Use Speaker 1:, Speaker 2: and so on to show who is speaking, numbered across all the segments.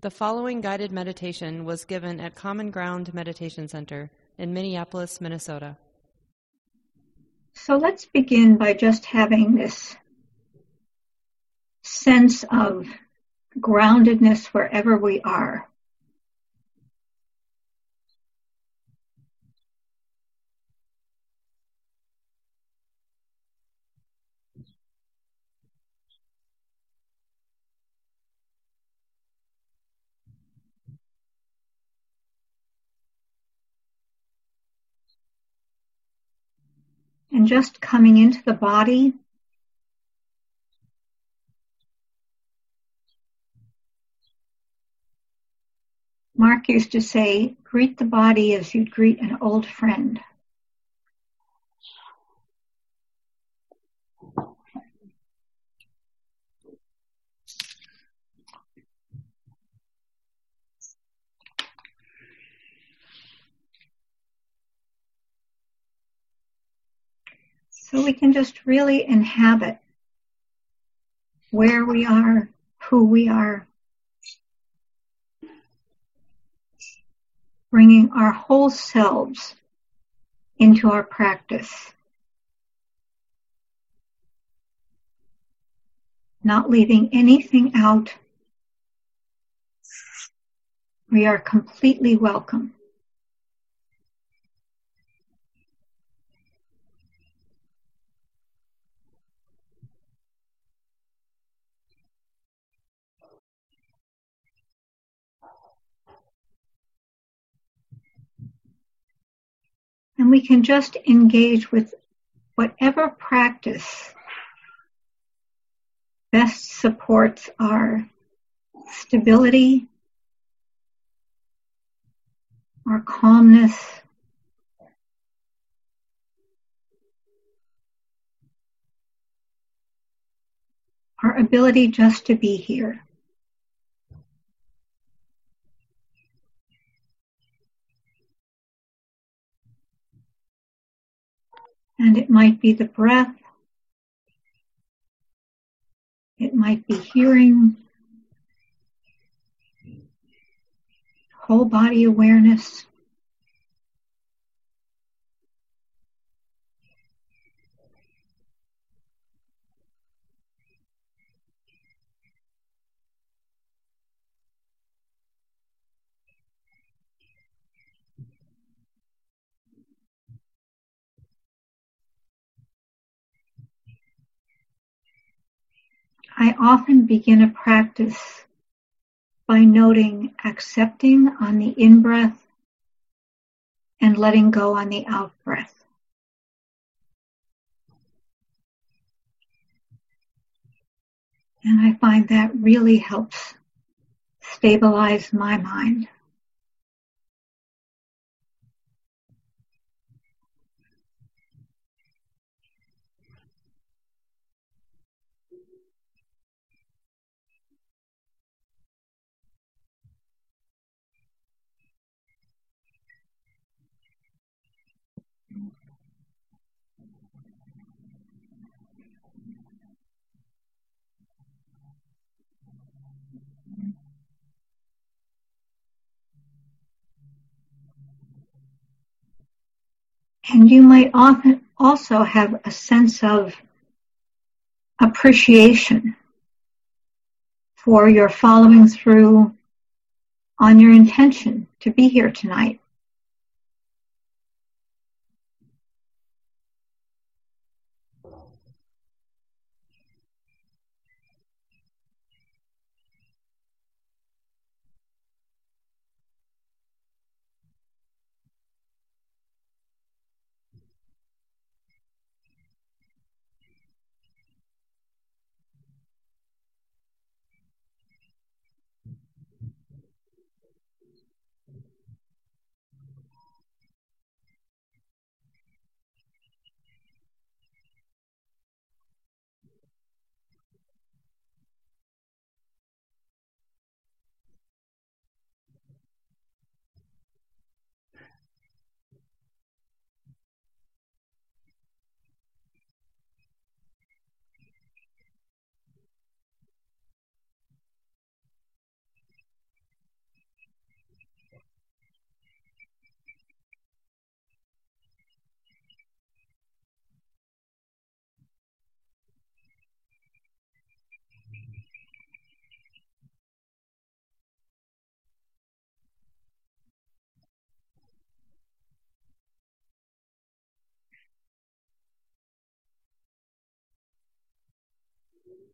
Speaker 1: The following guided meditation was given at Common Ground Meditation Center in Minneapolis, Minnesota.
Speaker 2: So let's begin by just having this sense of groundedness wherever we are. And just coming into the body. Mark used to say, greet the body as you'd greet an old friend. So we can just really inhabit where we are, who we are, bringing our whole selves into our practice. Not leaving anything out. We are completely welcome. And we can just engage with whatever practice best supports our stability, our calmness, our ability just to be here. And it might be the breath. It might be hearing. Whole body awareness. I often begin a practice by noting accepting on the in breath and letting go on the out breath. And I find that really helps stabilize my mind. And you might often also have a sense of appreciation for your following through on your intention to be here tonight.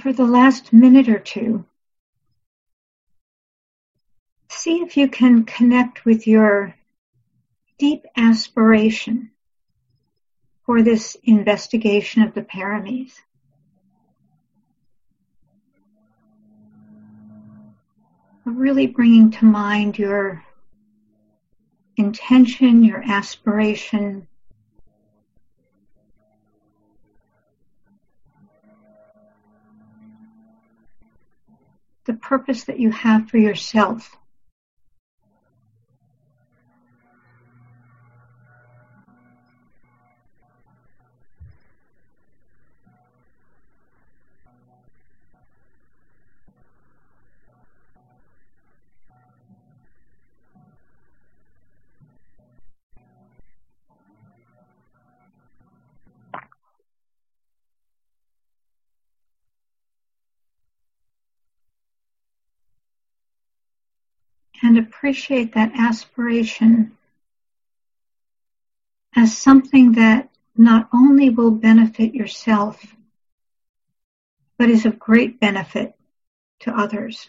Speaker 2: For the last minute or two, see if you can connect with your deep aspiration for this investigation of the paramis. Really bringing to mind your intention, your aspiration, the purpose that you have for yourself. And appreciate that aspiration as something that not only will benefit yourself, but is of great benefit to others.